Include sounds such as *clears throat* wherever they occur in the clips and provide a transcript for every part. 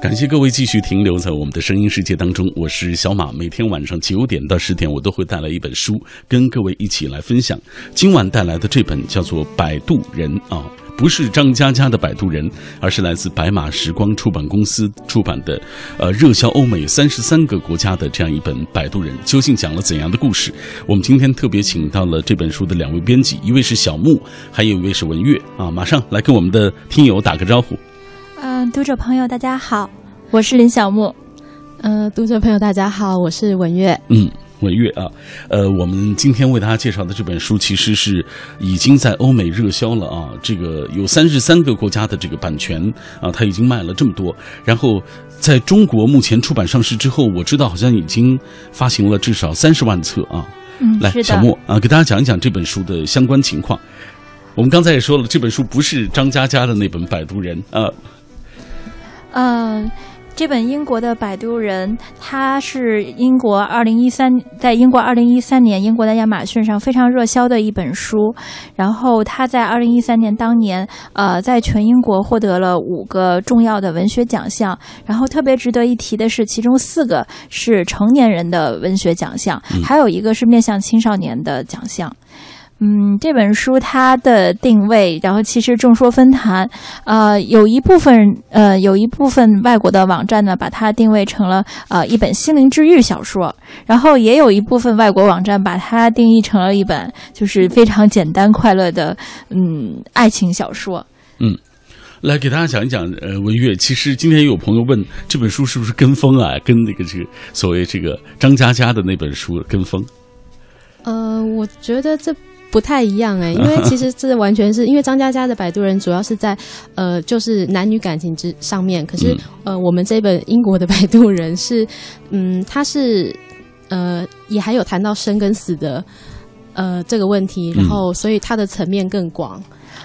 感谢各位继续停留在我们的声音世界当中，我是小马。每天晚上九点到十点，我都会带来一本书，跟各位一起来分享。今晚带来的这本叫做《摆渡人》啊，不是张嘉佳的《摆渡人》，而是来自白马时光出版公司出版的，呃，热销欧美三十三个国家的这样一本《摆渡人》，究竟讲了怎样的故事？我们今天特别请到了这本书的两位编辑，一位是小木，还有一位是文月啊，马上来跟我们的听友打个招呼。嗯，读者朋友大家好，我是林小木。呃，读者朋友大家好，我是文月。嗯，文月啊，呃，我们今天为大家介绍的这本书其实是已经在欧美热销了啊，这个有三十三个国家的这个版权啊，它已经卖了这么多。然后在中国目前出版上市之后，我知道好像已经发行了至少三十万册啊。嗯，来，小莫啊，给大家讲一讲这本书的相关情况。我们刚才也说了，这本书不是张嘉佳的那本《摆渡人》啊。嗯，这本英国的《摆渡人》，它是英国二零一三在英国二零一三年英国的亚马逊上非常热销的一本书。然后它在二零一三年当年，呃，在全英国获得了五个重要的文学奖项。然后特别值得一提的是，其中四个是成年人的文学奖项，还有一个是面向青少年的奖项。嗯，这本书它的定位，然后其实众说纷纭，呃，有一部分呃有一部分外国的网站呢，把它定位成了呃一本心灵治愈小说，然后也有一部分外国网站把它定义成了一本就是非常简单快乐的嗯爱情小说。嗯，来给大家讲一讲，呃，文月，其实今天有朋友问这本书是不是跟风啊，跟那个这个所谓这个张嘉佳的那本书跟风？呃，我觉得这。不太一样哎，*laughs* 因为其实这完全是因为张嘉佳的《摆渡人》主要是在呃，就是男女感情之上面。可是呃，我们这本英国的《摆渡人》是，嗯，他是呃，也还有谈到生跟死的呃这个问题，然后所以它的层面更广。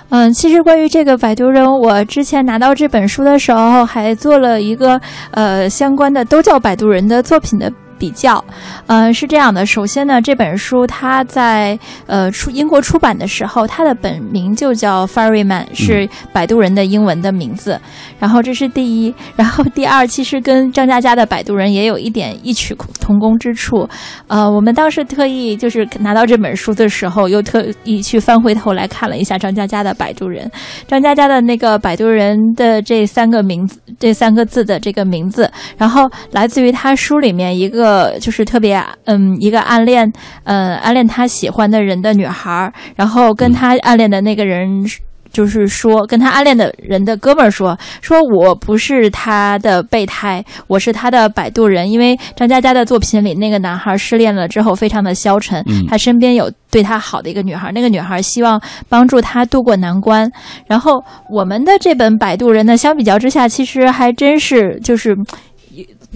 嗯，其实关于这个《摆渡人》，我之前拿到这本书的时候，还做了一个呃相关的都叫《摆渡人》的作品的。比较，呃，是这样的。首先呢，这本书它在呃出英国出版的时候，它的本名就叫 Ferryman，是摆渡人的英文的名字。然后这是第一，然后第二，其实跟张嘉佳的摆渡人也有一点异曲同工之处。呃，我们当时特意就是拿到这本书的时候，又特意去翻回头来看了一下张嘉佳的摆渡人。张嘉佳的那个摆渡人的这三个名字，这三个字的这个名字，然后来自于他书里面一个。个就是特别嗯，一个暗恋嗯暗恋他喜欢的人的女孩，然后跟他暗恋的那个人就是说，跟他暗恋的人的哥们儿说，说我不是他的备胎，我是他的摆渡人。因为张嘉佳的作品里，那个男孩失恋了之后非常的消沉，他身边有对他好的一个女孩，那个女孩希望帮助他渡过难关。然后我们的这本摆渡人呢，相比较之下，其实还真是就是。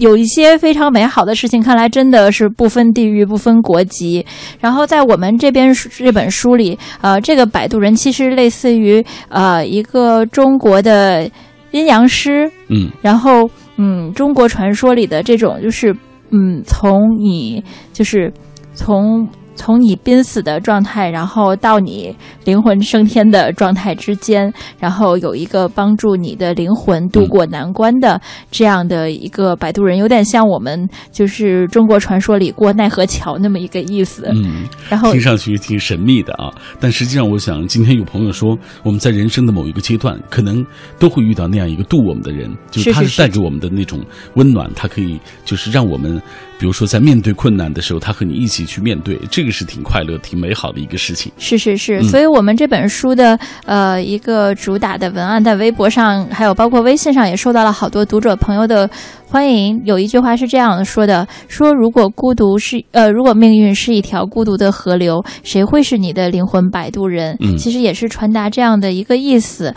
有一些非常美好的事情，看来真的是不分地域、不分国籍。然后在我们这边这本书里，呃，这个摆渡人其实类似于呃一个中国的阴阳师，嗯，然后嗯，中国传说里的这种就是嗯，从你就是从。从你濒死的状态，然后到你灵魂升天的状态之间，然后有一个帮助你的灵魂渡过难关的这样的一个摆渡人，有点像我们就是中国传说里过奈何桥那么一个意思。嗯，然后听上去挺神秘的啊，但实际上，我想今天有朋友说，我们在人生的某一个阶段，可能都会遇到那样一个渡我们的人，就是他是带给我们的那种温暖，他可以就是让我们。比如说，在面对困难的时候，他和你一起去面对，这个是挺快乐、挺美好的一个事情。是是是，所以我们这本书的呃一个主打的文案，在微博上，还有包括微信上，也受到了好多读者朋友的欢迎。有一句话是这样说的：说如果孤独是呃，如果命运是一条孤独的河流，谁会是你的灵魂摆渡人？嗯，其实也是传达这样的一个意思。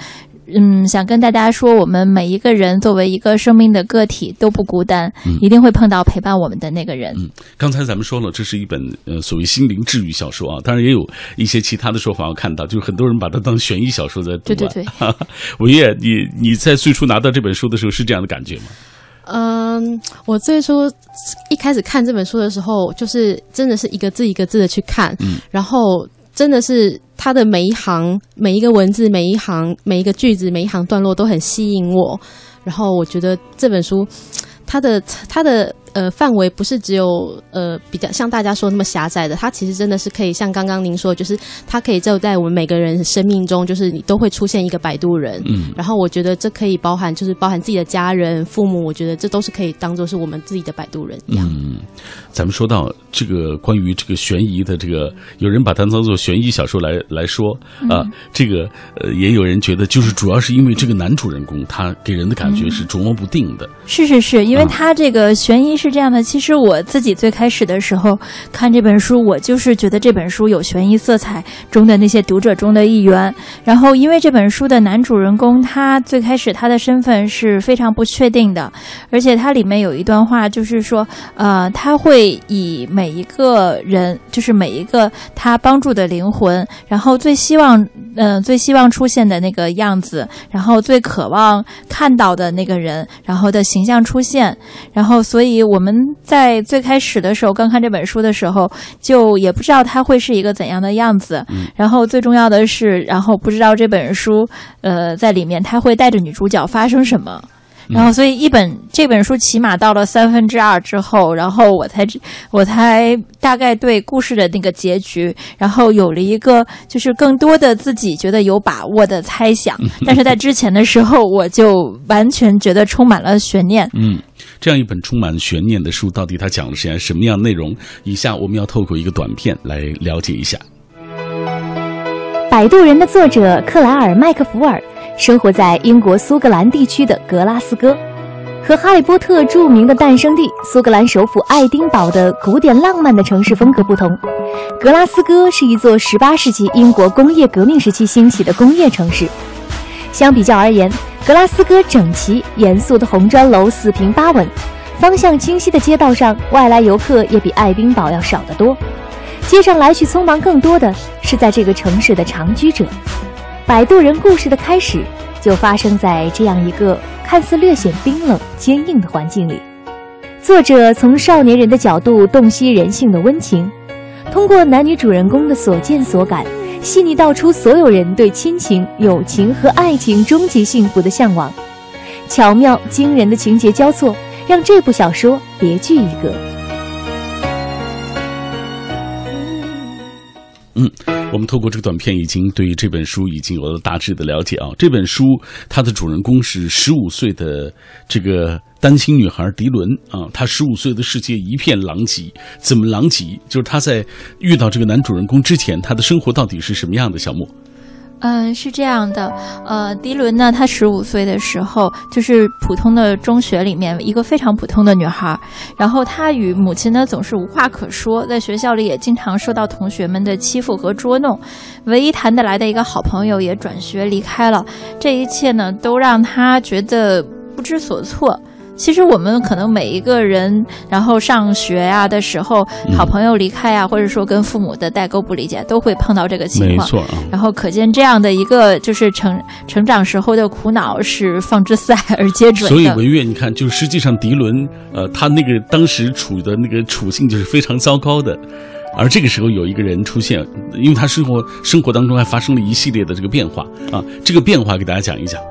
嗯，想跟大家说，我们每一个人作为一个生命的个体都不孤单，一定会碰到陪伴我们的那个人。嗯，刚才咱们说了，这是一本呃所谓心灵治愈小说啊，当然也有一些其他的说法。我看到就是很多人把它当悬疑小说在读。对对对，文烨，*laughs* 你你在最初拿到这本书的时候是这样的感觉吗？嗯，我最初一开始看这本书的时候，就是真的是一个字一个字的去看，嗯，然后真的是他的每一行、每一个文字、每一行、每一个句子、每一行段落都很吸引我。然后我觉得这本书，它的它的。呃，范围不是只有呃比较像大家说那么狭窄的，它其实真的是可以像刚刚您说，就是它可以就在我们每个人生命中，就是你都会出现一个摆渡人。嗯，然后我觉得这可以包含，就是包含自己的家人、父母，我觉得这都是可以当做是我们自己的摆渡人一样。嗯，咱们说到这个关于这个悬疑的这个，有人把它当做悬疑小说来来说啊，这个呃也有人觉得就是主要是因为这个男主人公他给人的感觉是琢磨不定的。是是是，因为他这个悬疑。是这样的，其实我自己最开始的时候看这本书，我就是觉得这本书有悬疑色彩中的那些读者中的一员。然后，因为这本书的男主人公他最开始他的身份是非常不确定的，而且它里面有一段话，就是说，呃，他会以每一个人，就是每一个他帮助的灵魂，然后最希望，嗯，最希望出现的那个样子，然后最渴望看到的那个人，然后的形象出现，然后所以。们在最开始的时候，刚看这本书的时候，就也不知道它会是一个怎样的样子。然后最重要的是，然后不知道这本书，呃，在里面它会带着女主角发生什么。然后，所以一本这本书起码到了三分之二之后，然后我才我才大概对故事的那个结局，然后有了一个就是更多的自己觉得有把握的猜想。*laughs* 但是在之前的时候，我就完全觉得充满了悬念。嗯，这样一本充满悬念的书，到底它讲的是什么样内容？以下我们要透过一个短片来了解一下。《摆渡人》的作者克莱尔·麦克福尔。生活在英国苏格兰地区的格拉斯哥，和《哈利波特》著名的诞生地苏格兰首府爱丁堡的古典浪漫的城市风格不同，格拉斯哥是一座18世纪英国工业革命时期兴起的工业城市。相比较而言，格拉斯哥整齐严肃的红砖楼四平八稳，方向清晰的街道上外来游客也比爱丁堡要少得多。街上来去匆忙，更多的是在这个城市的长居者。摆渡人故事的开始，就发生在这样一个看似略显冰冷、坚硬的环境里。作者从少年人的角度洞悉人性的温情，通过男女主人公的所见所感，细腻道出所有人对亲情、友情和爱情终极幸福的向往。巧妙惊人的情节交错，让这部小说别具一格。嗯，我们透过这个短片，已经对这本书已经有了大致的了解啊。这本书它的主人公是十五岁的这个单亲女孩迪伦啊，她十五岁的世界一片狼藉，怎么狼藉？就是她在遇到这个男主人公之前，她的生活到底是什么样的？小莫。嗯，是这样的，呃，迪伦呢，她十五岁的时候就是普通的中学里面一个非常普通的女孩，然后她与母亲呢总是无话可说，在学校里也经常受到同学们的欺负和捉弄，唯一谈得来的一个好朋友也转学离开了，这一切呢都让她觉得不知所措。其实我们可能每一个人，然后上学呀的时候，好朋友离开啊，或者说跟父母的代沟不理解，都会碰到这个情况。没错。啊然后可见这样的一个就是成成长时候的苦恼是放之四海而皆准的。所以文月，你看，就实际上迪伦，呃，他那个当时处的那个处境就是非常糟糕的，而这个时候有一个人出现，因为他生活生活当中还发生了一系列的这个变化啊，这个变化给大家讲一讲。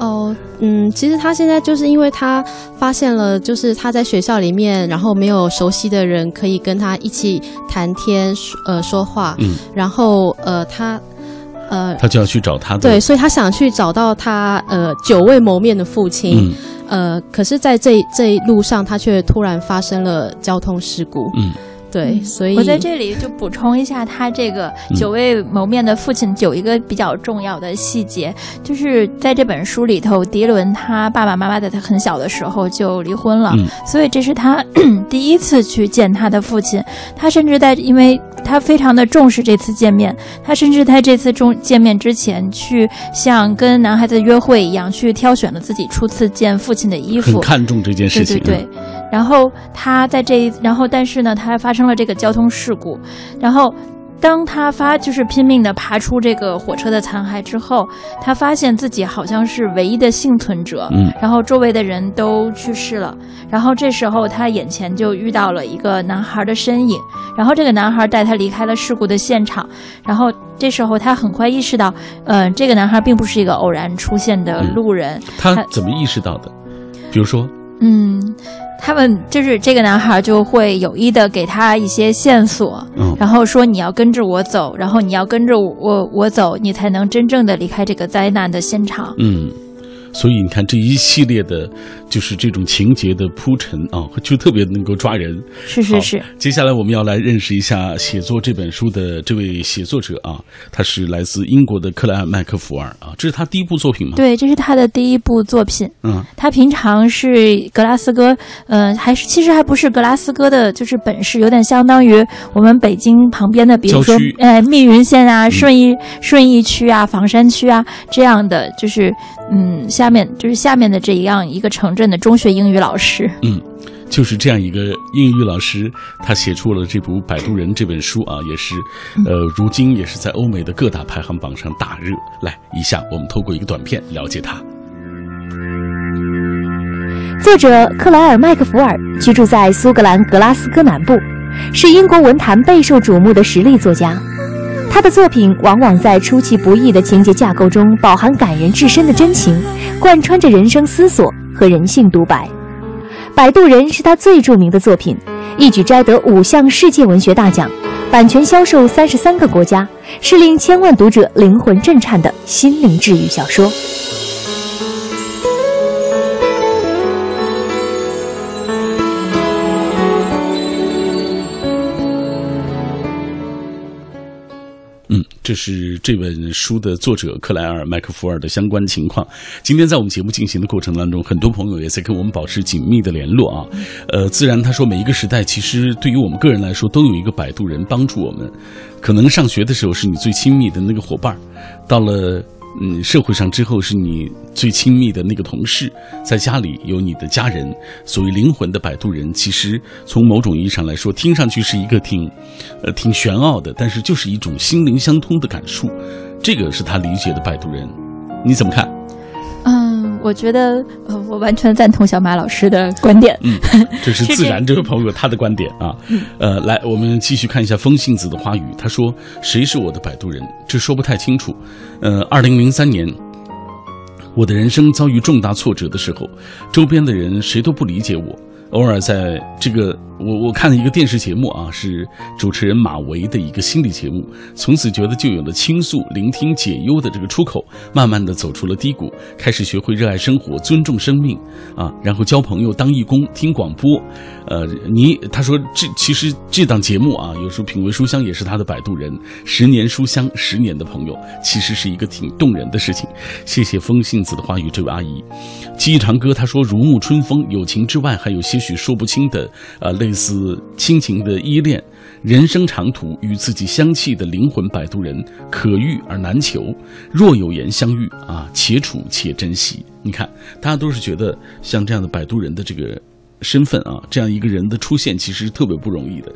哦，嗯，其实他现在就是因为他发现了，就是他在学校里面，然后没有熟悉的人可以跟他一起谈天，呃，说话，嗯，然后呃，他，呃，他就要去找他，对，所以他想去找到他，呃，久未谋面的父亲，嗯。呃，可是在这这一路上，他却突然发生了交通事故，嗯。对，所以我在这里就补充一下，他这个久未谋面的父亲有一个比较重要的细节，就是在这本书里头，迪伦他爸爸妈妈在他很小的时候就离婚了，所以这是他 *clears throat* 第一次去见他的父亲。他甚至在，因为他非常的重视这次见面，他甚至在这次中见面之前，去像跟男孩子约会一样，去挑选了自己初次见父亲的衣服，很看重这件事情。对对对。然后他在这一，然后但是呢，他发生了这个交通事故，然后当他发就是拼命的爬出这个火车的残骸之后，他发现自己好像是唯一的幸存者，嗯。然后周围的人都去世了，然后这时候他眼前就遇到了一个男孩的身影，然后这个男孩带他离开了事故的现场，然后这时候他很快意识到，呃，这个男孩并不是一个偶然出现的嗯路人，他。他怎么意识到的？比如说，嗯，他们就是这个男孩就会有意的给他一些线索，嗯然后说你要跟着我走，然后你要跟着我我走，你才能真正的离开这个灾难的现场。嗯，所以你看这一系列的，就是这种情节的铺陈啊，就特别能够抓人。是是是，接下来我们要来认识一下写作这本书的这位写作者啊，他是来自英国的克莱尔麦克福尔啊，这是他第一部作品吗？，对，这是他的第一部作品。嗯他平常是格拉斯哥，呃，还是其实还不是格拉斯哥的，就是本市，有点相当于我们北京旁边的，比如说呃，密云县啊、顺义顺义区啊、房山区啊这样的，就是嗯，下面就是下面的这一样一个城镇的中学英语老师。嗯就是这样一个英语老师，他写出了这部《摆渡人》这本书啊，也是，呃，如今也是在欧美的各大排行榜上大热。来，以下我们透过一个短片了解他。作者克莱尔·麦克福尔居住在苏格兰格拉斯哥南部，是英国文坛备受瞩目的实力作家。他的作品往往在出其不意的情节架构中，饱含感人至深的真情，贯穿着人生思索和人性独白。《摆渡人》是他最著名的作品，一举摘得五项世界文学大奖，版权销售三十三个国家，是令千万读者灵魂震颤的心灵治愈小说。嗯，这是这本书的作者克莱尔·麦克福尔的相关情况。今天在我们节目进行的过程当中，很多朋友也在跟我们保持紧密的联络啊。呃，自然他说，每一个时代其实对于我们个人来说，都有一个摆渡人帮助我们。可能上学的时候是你最亲密的那个伙伴，到了嗯社会上之后是你最亲密的那个同事，在家里有你的家人。所谓灵魂的摆渡人，其实从某种意义上来说，听上去是一个挺呃挺玄奥的，但是就是一种心灵相通的感触。这个是他理解的摆渡人，你怎么看？嗯，我觉得呃，我完全赞同小马老师的观点。嗯，*laughs* 这是自然这位朋友他的观点啊。呃，来，我们继续看一下风信子的花语。他说：“谁是我的摆渡人？这说不太清楚。呃，二零零三年，我的人生遭遇重大挫折的时候，周边的人谁都不理解我。偶尔在这个我我看了一个电视节目啊，是主持人马维的一个心理节目，从此觉得就有了倾诉、聆听、解忧的这个出口，慢慢的走出了低谷，开始学会热爱生活、尊重生命啊，然后交朋友、当义工、听广播。呃，你他说这其实这档节目啊，有时候品味书香也是他的摆渡人，十年书香，十年的朋友，其实是一个挺动人的事情。谢谢风信子的花语，这位阿姨。记忆长歌他说如沐春风，友情之外还有些许说不清的，呃，类一丝亲情的依恋。人生长途与自己相契的灵魂摆渡人，可遇而难求。若有缘相遇啊，且处且珍惜。你看，大家都是觉得像这样的摆渡人的这个身份啊，这样一个人的出现，其实特别不容易的。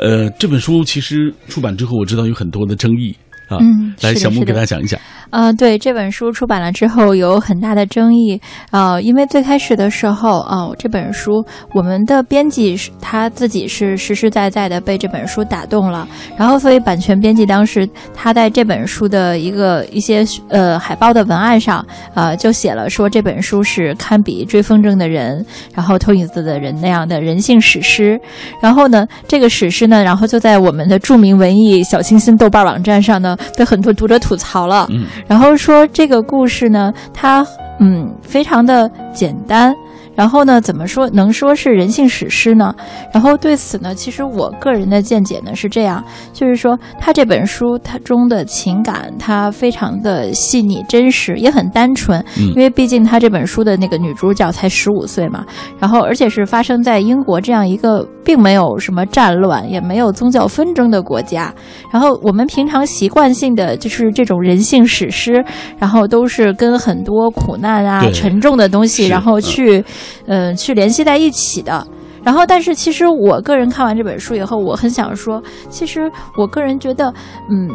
呃，这本书其实出版之后，我知道有很多的争议啊。嗯来，小木给大家讲一讲。呃，对这本书出版了之后有很大的争议，呃，因为最开始的时候，哦、这本书我们的编辑是他自己是实实在在的被这本书打动了，然后所以版权编辑当时他在这本书的一个一些呃海报的文案上，呃，就写了说这本书是堪比追风筝的人，然后偷影子的人那样的人性史诗，然后呢，这个史诗呢，然后就在我们的著名文艺小清新豆瓣网站上呢，被很多读者吐槽了。嗯然后说这个故事呢，它嗯非常的简单。然后呢，怎么说能说是人性史诗呢？然后对此呢，其实我个人的见解呢是这样，就是说他这本书它中的情感，它非常的细腻真实，也很单纯。嗯因为毕竟他这本书的那个女主角才十五岁嘛，然后而且是发生在英国这样一个并没有什么战乱，也没有宗教纷争的国家。然后我们平常习惯性的就是这种人性史诗，然后都是跟很多苦难啊、沉重的东西，然后去，嗯、去联系在一起的。然然后，但是其实我个人看完这本书以后，我很想说，其实我个人觉得，嗯，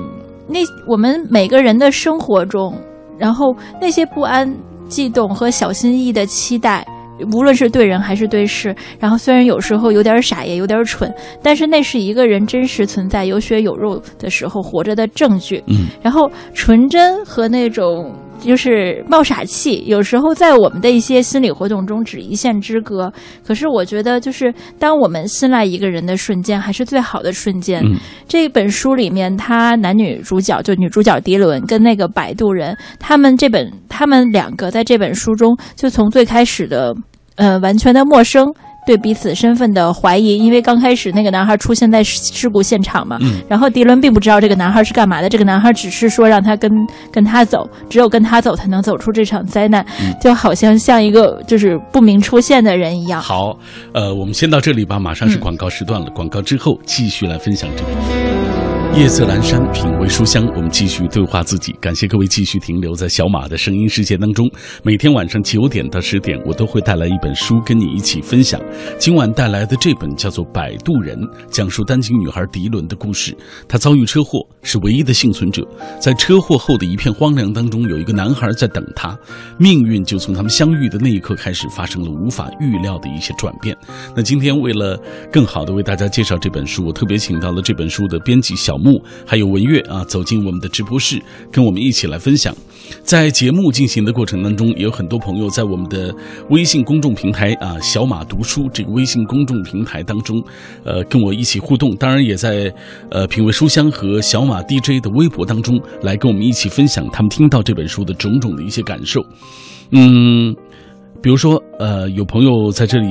那我们每个人的生活中，然后那些不安、悸动和小心翼翼的期待。无论是对人还是对事，然后虽然有时候有点傻，也有点蠢，但是那是一个人真实存在、有血有肉的时候活着的证据。嗯，然后纯真和那种就是冒傻气，有时候在我们的一些心理活动中只一线之隔。可是我觉得，就是当我们信赖一个人的瞬间，还是最好的瞬间。嗯这本书里面，他男女主角就女主角迪伦跟那个摆渡人，他们这本他们两个在这本书中，就从最开始的呃完全的陌生。对彼此身份的怀疑，因为刚开始那个男孩出现在事事故现场嘛，嗯然后迪伦并不知道这个男孩是干嘛的，这个男孩只是说让他跟跟他走，只有跟他走才能走出这场灾难，嗯就好像像一个就是不明出现的人一样。好，呃，我们先到这里吧，马上是嗯广告时段了。广告之后继续来分享这本书。夜色阑珊，品味书香，我们继续对话自己。感谢各位继续停留在小马的声音世界当中。每天晚上九点到十点，我都会带来一本书跟你一起分享。今晚带来的这本叫做《摆渡人》，讲述单亲女孩迪伦的故事。她遭遇车祸，是唯一的幸存者。在车祸后的一片荒凉当中，有一个男孩在等她。命运就从他们相遇的那一刻开始，发生了无法预料的一些转变。那今天为了更好的为大家介绍这本书，我特别请到了这本书的编辑小木，还有文月啊，走进我们的直播室，跟我们一起来分享。在节目进行的过程当中，也有很多朋友在我们的微信公众平台啊“小马读书”这个微信公众平台当中，呃，跟我一起互动。当然，也在呃品味书香和小马 DJ 的微博当中来跟我们一起分享他们听到这本书的种种的一些感受。嗯。比如说，呃，有朋友在这里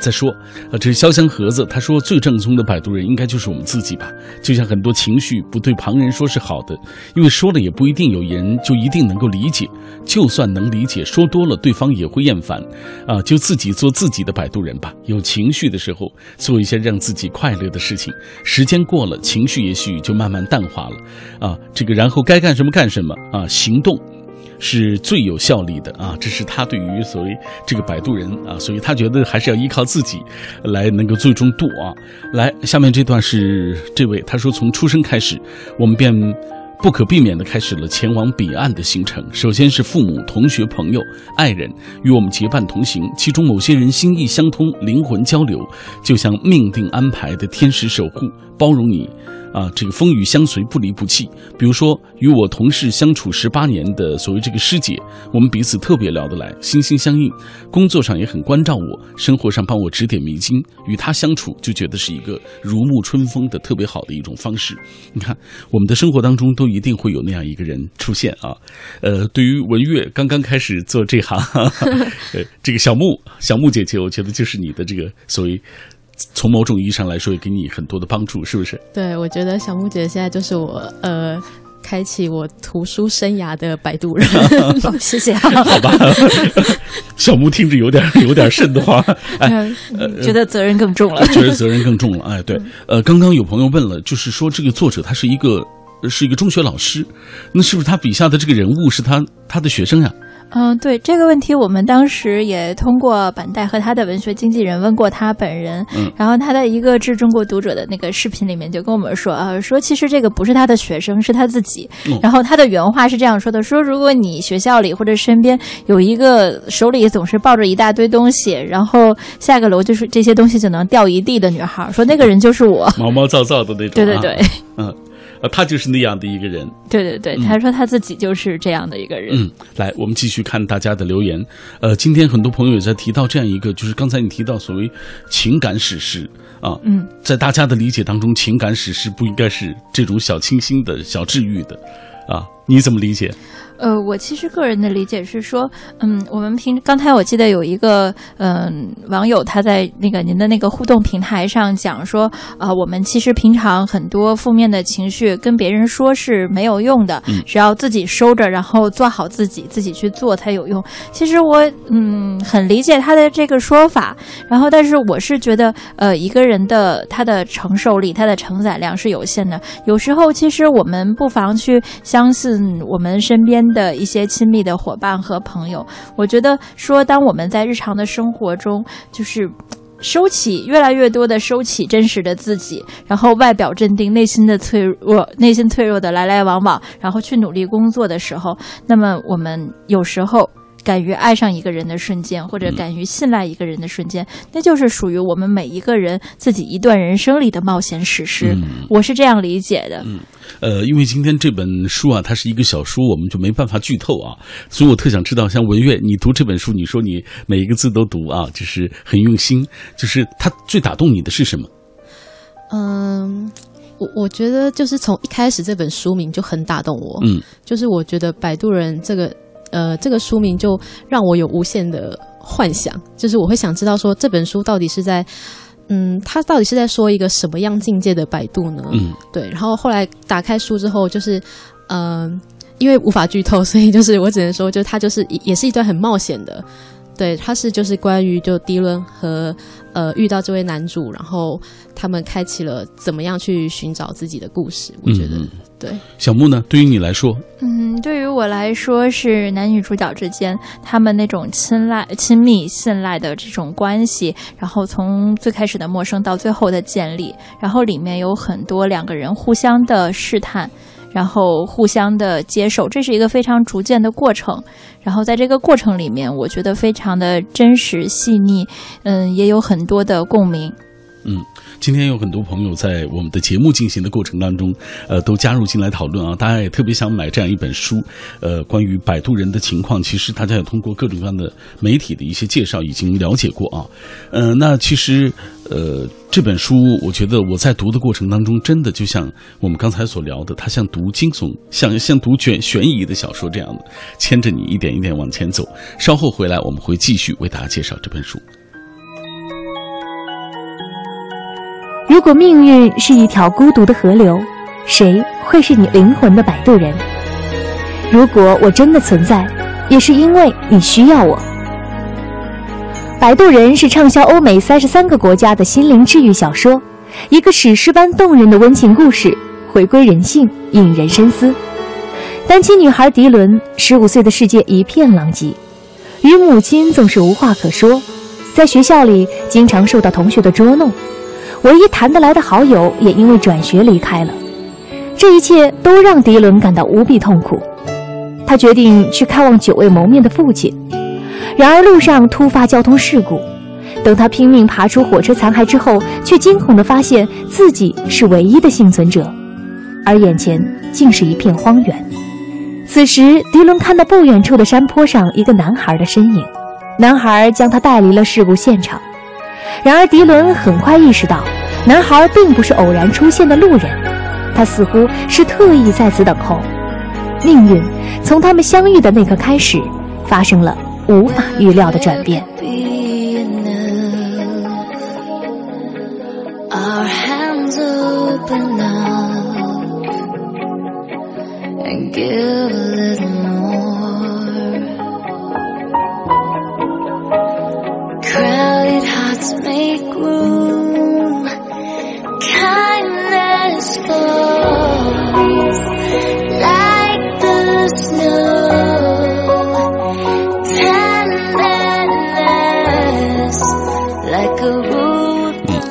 在说，呃，这是潇湘盒子，他说最正宗的摆渡人应该就是我们自己吧。就像很多情绪不对旁人说是好的，因为说了也不一定有人就一定能够理解，就算能理解，说多了对方也会厌烦，啊，就自己做自己的摆渡人吧。有情绪的时候，做一些让自己快乐的事情，时间过了，情绪也许就慢慢淡化了，啊，这个然后该干什么干什么啊，行动。是最有效力的啊！这是他对于所谓这个摆渡人啊，所以他觉得还是要依靠自己来能够最终渡啊。来，下面这段是这位他说，从出生开始，我们便不可避免地开始了前往彼岸的行程。首先是父母、同学、朋友、爱人与我们结伴同行，其中某些人心意相通，灵魂交流，就像命定安排的天使守护，包容你。啊，这个风雨相随，不离不弃。比如说，与我同事相处十八年的所谓这个师姐，我们彼此特别聊得来，心心相印。工作上也很关照我，生活上帮我指点迷津。与她相处，就觉得是一个如沐春风的特别好的一种方式。你看，我们的生活当中都一定会有那样一个人出现啊。呃，对于文月刚刚开始做这行，*laughs* 呃，这个小木小木姐姐，我觉得就是你的这个所谓。从某种意义上来说，也给你很多的帮助，是不是？对，我觉得小木姐现在就是我呃，开启我图书生涯的摆渡人。哦 *laughs* 谢谢。好吧，*laughs* 小木听着有点有点瘆得慌，哎，嗯觉得责任更重了。*laughs* 觉得责任更重了。哎，对，呃，刚刚有朋友问了，就是说这个作者他是一个是一个中学老师，那是不是他笔下的这个人物是他他的学生呀？嗯，对这个问题，我们当时也通过板带和他的文学经纪人问过他本人，嗯然后他在一个致中国读者的那个视频里面就跟我们说，呃，说其实这个不是他的学生，是他自己。嗯然后他的原话是这样说的：说如果你学校里或者身边有一个手里总是抱着一大堆东西，然后下个楼就是这些东西就能掉一地的女孩，说那个人就是我。毛毛躁躁的那种、啊。对对对，嗯，呃，他就是那样的一个人。对对对，他说他自己就是这样的一个人。嗯，来，我们继续看大家的留言。呃，今天很多朋友也在提到这样一个，就是刚才你提到所谓情感史诗啊，嗯，在大家的理解当中，情感史诗不应该是这种小清新的小治愈的啊，你怎么理解？呃，我其实个人的理解是说，嗯，我们平刚才我记得有一个嗯、网友他在那个您的那个互动平台上讲说，啊、我们其实平常很多负面的情绪跟别人说是没有用的，嗯只要自己收着，然后做好自己，自己去做才有用。其实我嗯很理解他的这个说法，然后但是我是觉得，呃，一个人的他的承受力、他的承载量是有限的，有时候其实我们不妨去相信我们身边的一些亲密的伙伴和朋友。我觉得说，当我们在日常的生活中，就是。收起越来越多的收起真实的自己，然后外表镇定，内心的脆弱，内心脆弱的来来往往，然后去努力工作的时候，那么我们有时候。敢于爱上一个人的瞬间，或者敢于信赖一个人的瞬间，那就是属于我们每一个人自己一段人生里的冒险史诗。我是这样理解的。嗯，呃，因为今天这本书啊，它是一个小说，我们就没办法剧透啊，所以我特想知道，像文月，你读这本书，你说你每一个字都读啊，就是很用心，就是它最打动你的是什么？嗯，我我觉得就是从一开始这本书名就很打动我。嗯，就是我觉得摆渡人这个。呃，这个书名就让我有无限的幻想，就是我会想知道说这本书到底是在，嗯，他到底是在说一个什么样境界的百度呢？嗯，对。然后后来打开书之后，就是，嗯，因为无法剧透，所以就是我只能说，就它就是也是一段很冒险的。对，它是就是关于就迪伦和呃遇到这位男主，然后他们开启了怎么样去寻找自己的故事。我觉得对。小木呢？对于你来说，嗯，对于我来说是男女主角之间他们那种亲赖、亲密、信赖的这种关系，然后从最开始的陌生到最后的建立，然后里面有很多两个人互相的试探。然后互相的接受，这是一个非常逐渐的过程。然后在这个过程里面，我觉得非常的真实细腻，嗯，也有很多的共鸣。嗯。今天有很多朋友在我们的节目进行的过程当中，呃，都加入进来讨论啊。大家也特别想买这样一本书，呃，关于摆渡人的情况，其实大家也通过各种各样的媒体的一些介绍已经了解过啊。呃，那其实，呃，这本书，我觉得我在读的过程当中，真的就像我们刚才所聊的，它像读惊悚，像像读悬悬疑的小说这样的，牵着你一点一点往前走。稍后回来，我们会继续为大家介绍这本书。如果命运是一条孤独的河流，谁会是你灵魂的摆渡人？如果我真的存在，也是因为你需要我。摆渡人是畅销欧美三十三个国家的心灵治愈小说，一个史诗般动人的温情故事，回归人性，引人深思。单亲女孩迪伦，十五岁的世界一片狼藉，与母亲总是无话可说，在学校里经常受到同学的捉弄。唯一谈得来的好友也因为转学离开了，这一切都让迪伦感到无比痛苦。他决定去看望久未谋面的父亲，然而路上突发交通事故。等他拼命爬出火车残骸之后，却惊恐地发现自己是唯一的幸存者，而眼前竟是一片荒原。此时，迪伦看到不远处的山坡上一个男孩的身影，男孩将他带离了事故现场。然而，迪伦很快意识到，男孩并不是偶然出现的路人，他似乎是特意在此等候。命运从他们相遇的那刻开始，发生了无法预料的转变。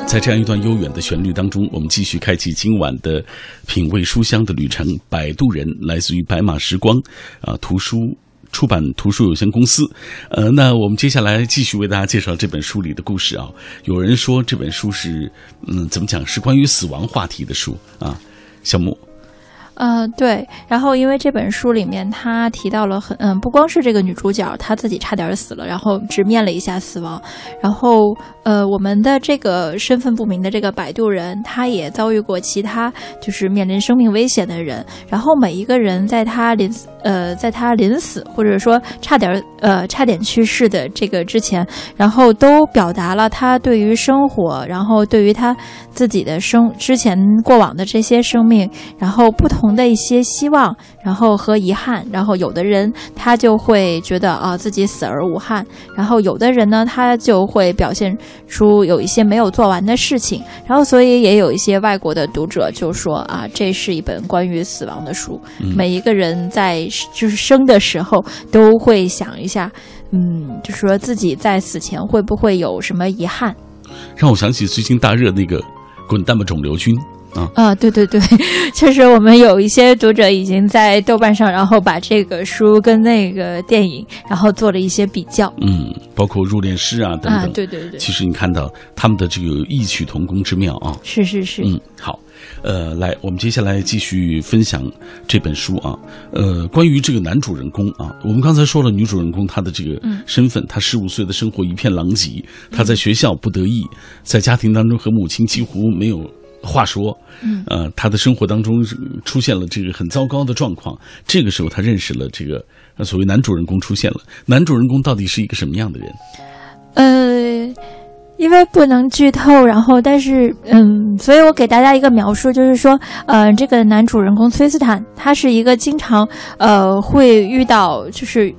在这样一段悠远的旋律当中，我们继续开启今晚的品味书香的旅程。摆渡人来自于白马时光啊图书出版图书有限公司。呃，那我们接下来继续为大家介绍这本书里的故事啊。有人说这本书是嗯，怎么讲是关于死亡话题的书啊，小木。呃，对，然后因为这本书里面他提到了很，嗯，不光是这个女主角，她自己差点死了，然后直面了一下死亡，然后呃，我们的这个身份不明的这个摆渡人，他也遭遇过其他就是面临生命危险的人，然后每一个人在他临呃在他临死或者说差点呃差点去世的这个之前，然后都表达了他对于生活，然后对于他自己的生之前过往的这些生命，然后不同。同的一些希望，然后和遗憾，然后有的人他就会觉得啊自己死而无憾，然后有的人呢他就会表现出有一些没有做完的事情，然后所以也有一些外国的读者就说啊这是一本关于死亡的书，每一个人在就是生的时候都会想一下，嗯，就是说自己在死前会不会有什么遗憾。让我想起最近大热那个《滚蛋吧肿瘤君》啊，啊，对对对，*laughs* 确实我们有一些读者已经在豆瓣上，然后把这个书跟那个电影，然后做了一些比较。嗯，包括入殓师啊等等。啊，对对对，其实你看到他们的这个异曲同工之妙啊。是是是。嗯，好，呃，来，我们接下来继续分享这本书啊。呃，关于这个男主人公啊，我们刚才说了女主人公她的这个身份，她十五岁的生活一片狼藉，她在学校不得意，在家庭当中和母亲几乎没有。话说，嗯，呃，他的生活当中出现了这个很糟糕的状况。这个时候，他认识了这个所谓男主人公出现了。男主人公到底是一个什么样的人？呃，因为不能剧透，然后但是嗯，所以我给大家一个描述，就是说，呃，这个男主人公崔斯坦，他是一个经常呃会遇到就是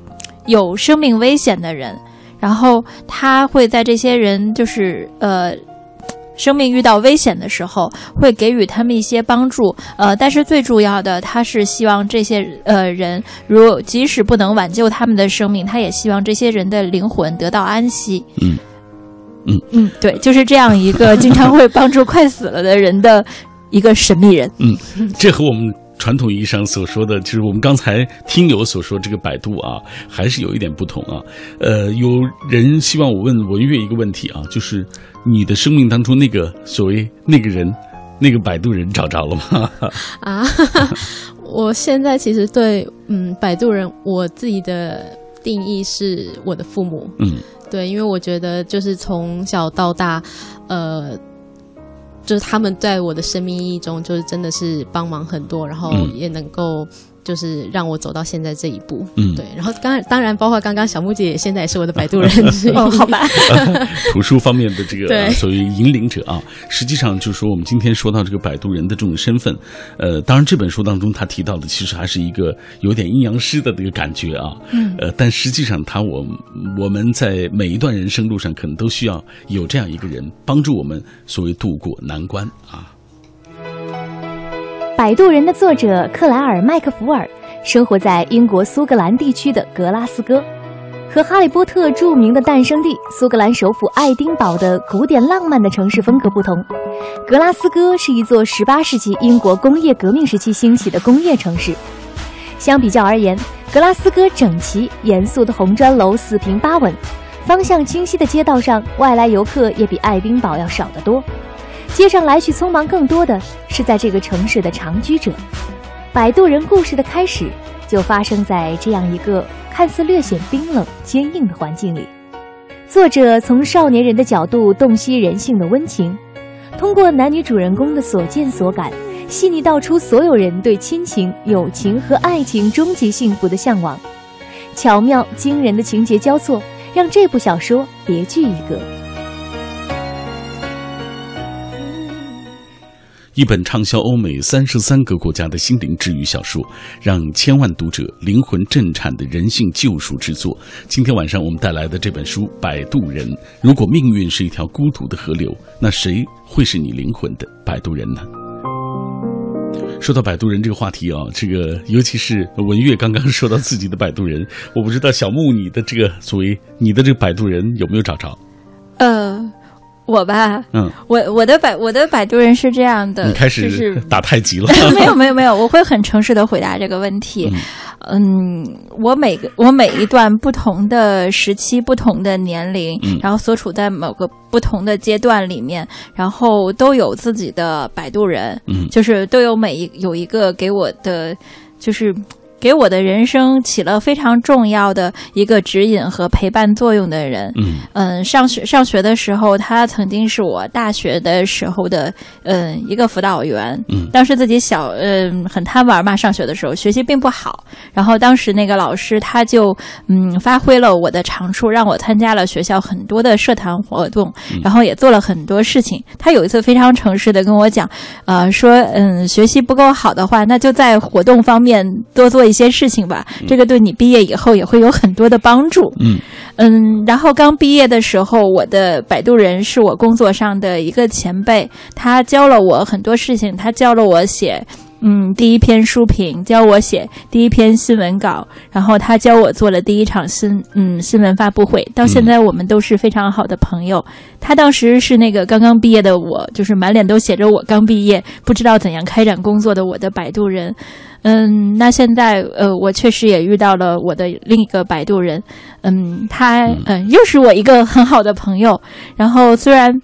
有生命危险的人，然后他会在这些人就是呃。生命遇到危险的时候，会给予他们一些帮助，呃，但是最重要的，他是希望这些呃人，如即使不能挽救他们的生命，他也希望这些人的灵魂得到安息。嗯嗯嗯，对，就是这样一个经常会帮助快死了的人的一个神秘人。嗯，这和我们。传统意义上所说的，就是我们刚才听友所说这个百度啊，还是有一点不同啊。呃，有人希望我问文月一个问题啊，就是你的生命当中那个所谓那个人，*laughs* 那个摆渡人找着了吗？啊，我现在其实对嗯摆渡人，我自己的定义是我的父母。嗯，对，因为我觉得就是从小到大，呃。就是他们在我的生命意义中，就是真的是帮忙很多，然后也能够。就是让我走到现在这一步，嗯，对。然后刚当然包括刚刚小木姐现在也是我的摆渡人 *laughs* 哦，好吧。*laughs* 图书方面的这个所谓引领者啊，实际上就是说我们今天说到这个摆渡人的这种身份，呃，当然这本书当中他提到的其实还是一个有点阴阳师的那个感觉啊，嗯，呃，但实际上他我我们在每一段人生路上可能都需要有这样一个人帮助我们所谓渡过难关啊。《摆渡人》的作者克莱尔·麦克福尔生活在英国苏格兰地区的格拉斯哥，和《哈利波特》著名的诞生地苏格兰首府爱丁堡的古典浪漫的城市风格不同，格拉斯哥是一座18世纪英国工业革命时期兴起的工业城市。相比较而言，格拉斯哥整齐严肃的红砖楼四平八稳，方向清晰的街道上，外来游客也比爱丁堡要少得多。街上来去匆忙，更多的是在这个城市的长居者。摆渡人故事的开始就发生在这样一个看似略显冰冷、坚硬的环境里。作者从少年人的角度洞悉人性的温情，通过男女主人公的所见所感，细腻道出所有人对亲情、友情和爱情终极幸福的向往。巧妙惊人的情节交错，让这部小说别具一格。一本畅销欧美三十三个国家的心灵治愈小说，让千万读者灵魂震颤的人性救赎之作。今天晚上我们带来的这本书《摆渡人》，如果命运是一条孤独的河流，那谁会是你灵魂的摆渡人呢？说到摆渡人这个话题啊，这个尤其是文月刚刚说到自己的摆渡人，我不知道小木你的这个所谓你的这个摆渡人有没有找着？呃。我吧，嗯，我我的摆我的摆渡人是这样的，你开始是 *laughs* 打太极了？*laughs* 没有没有没有，我会很诚实的回答这个问题。嗯，我每个我每一段不同的时期、不同的年龄，然后所处在某个不同的阶段里面，然后都有自己的摆渡人，嗯，就是都有每一有一个给我的，就是。给我的人生起了非常重要的一个指引和陪伴作用的人。嗯嗯，上学上学的时候，他曾经是我大学的时候的嗯一个辅导员。嗯，当时自己小嗯很贪玩嘛，上学的时候学习并不好。然后当时那个老师他就嗯发挥了我的长处，让我参加了学校很多的社团活动，然后也做了很多事情。他有一次非常诚实的跟我讲，呃说嗯学习不够好的话，那就在活动方面多做。一些事情吧，这个对你毕业以后也会有很多的帮助。嗯嗯，然后刚毕业的时候，我的摆渡人是我工作上的一个前辈，他教了我很多事情，他教了我写嗯第一篇书评，教我写第一篇新闻稿，然后他教我做了第一场新嗯新闻发布会。到现在我们都是非常好的朋友。他当时是那个刚刚毕业的我，就是满脸都写着我刚毕业，不知道怎样开展工作的我的摆渡人。嗯，那现在呃，我确实也遇到了我的另一个摆渡人，嗯，他嗯又是我一个很好的朋友。然后虽然。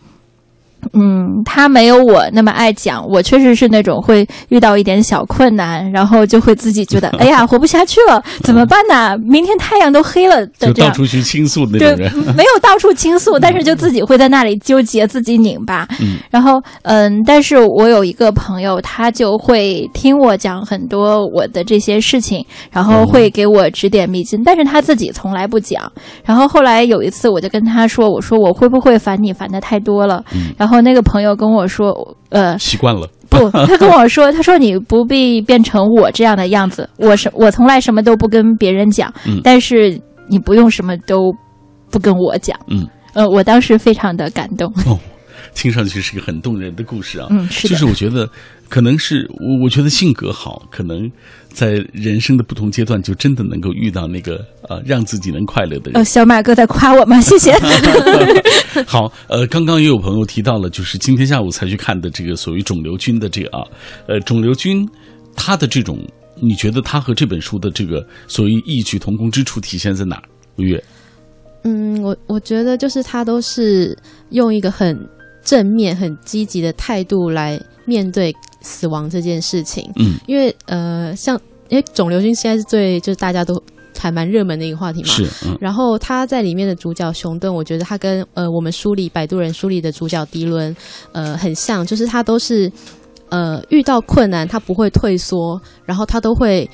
嗯，他没有我那么爱讲，我确实是那种会遇到一点小困难，然后就会自己觉得，*laughs* 哎呀，活不下去了，怎么办呢？明天太阳都黑了的这样，到处去倾诉的那种人，*laughs* 没有到处倾诉，但是就自己会在那里纠结，自己拧巴。嗯，然后嗯，但是我有一个朋友，他就会听我讲很多我的这些事情，然后会给我指点迷津，但是他自己从来不讲。然后后来有一次，我就跟他说，我说我会不会烦你烦的太多了？然后。然后那个朋友跟我说，呃，习惯了。不，他跟我说，他说你不必变成我这样的样子。我是我从来什么都不跟别人讲，但是你不用什么都不跟我讲。嗯，呃，我当时非常的感动。哦，听上去是个很动人的故事啊。嗯，是就是我觉得。可能是我，我觉得性格好，可能在人生的不同阶段，就真的能够遇到那个呃，让自己能快乐的人。呃，小马哥在夸我吗？谢谢。*laughs* 好，呃，刚刚也有朋友提到了，就是今天下午才去看的这个所谓肿瘤君的这个啊，呃，肿瘤君他的这种，你觉得他和这本书的这个所谓异曲同工之处体现在哪儿？吴越，嗯，我我觉得就是他都是用一个很正面、很积极的态度来面对。死亡这件事情，嗯，因为呃，像因为肿瘤君现在是最就是大家都还蛮热门的一个话题嘛，是，嗯，然后他在里面的主角熊顿，我觉得他跟呃我们书里摆渡人书里的主角迪伦，呃很像，就是他都是呃遇到困难他不会退缩，然后他都会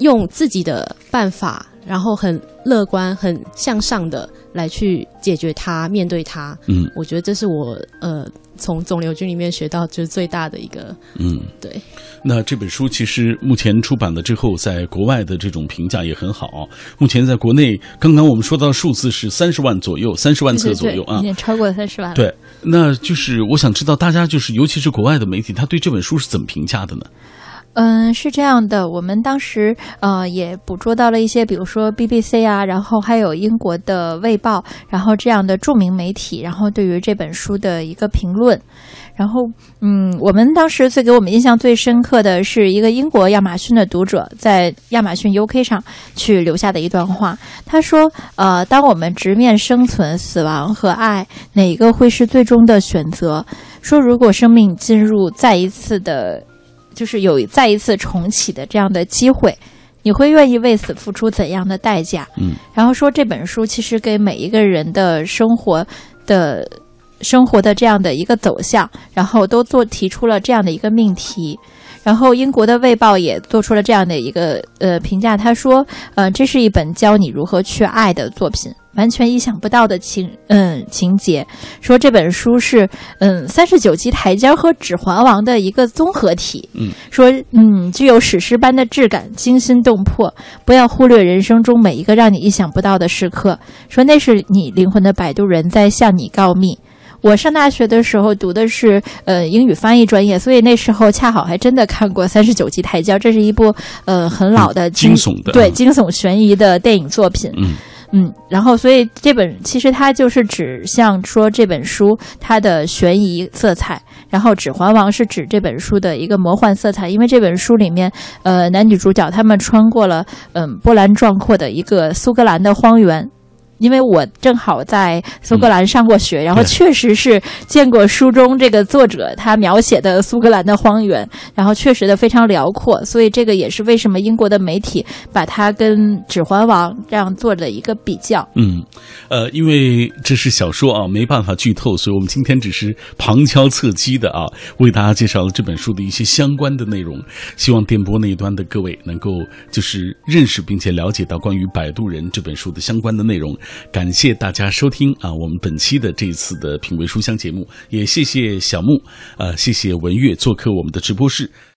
用自己的办法，然后很乐观、很向上的来去解决它、面对它，嗯，我觉得这是我呃。从肿瘤君里面学到就是最大的一个，嗯，对。那这本书其实目前出版了之后，在国外的这种评价也很好。目前在国内，刚刚我们说到数字是三十万左右，三十万册左右啊，已经超过三十万。对，那就是我想知道大家就是，尤其是国外的媒体，他对这本书是怎么评价的呢？嗯，是这样的，我们当时呃也捕捉到了一些，比如说 BBC 啊，然后还有英国的《卫报》，然后这样的著名媒体，然后对于这本书的一个评论，然后嗯，我们当时最给我们印象最深刻的是一个英国亚马逊的读者在亚马逊 UK 上去留下的一段话，他说：呃，当我们直面生存、死亡和爱，哪一个会是最终的选择？说如果生命进入再一次的。就是有再一次重启的这样的机会，你会愿意为此付出怎样的代价？嗯，然后说这本书其实给每一个人的生活的生活的这样的一个走向，然后都做提出了这样的一个命题。然后英国的《卫报》也做出了这样的一个呃评价，他说：“呃，这是一本教你如何去爱的作品。”完全意想不到的情嗯情节，说这本书是嗯三十九级台阶和《指环王》的一个综合体，嗯，说嗯具有史诗般的质感，惊心动魄。不要忽略人生中每一个让你意想不到的时刻，说那是你灵魂的摆渡人在向你告密。我上大学的时候读的是呃英语翻译专业，所以那时候恰好还真的看过三十九级台阶，这是一部呃很老的惊悚的对惊悚悬疑的电影作品，嗯。嗯，然后所以这本其实它就是指向说这本书它的悬疑色彩，然后《指环王》是指这本书的一个魔幻色彩，因为这本书里面，呃，男女主角他们穿过了嗯波澜壮阔的一个苏格兰的荒原。因为我正好在苏格兰上过学，然后确实是见过书中这个作者他描写的苏格兰的荒原，然后确实的非常辽阔，所以这个也是为什么英国的媒体把它跟《指环王》这样做的一个比较。嗯，呃，因为这是小说啊，没办法剧透，所以我们今天只是旁敲侧击的啊，为大家介绍了这本书的一些相关的内容。希望电波那一端的各位能够就是认识并且了解到关于《摆渡人》这本书的相关的内容。感谢大家收听啊，我们本期的这一次的品味书香节目，也谢谢小木，呃，谢谢文月做客我们的直播室。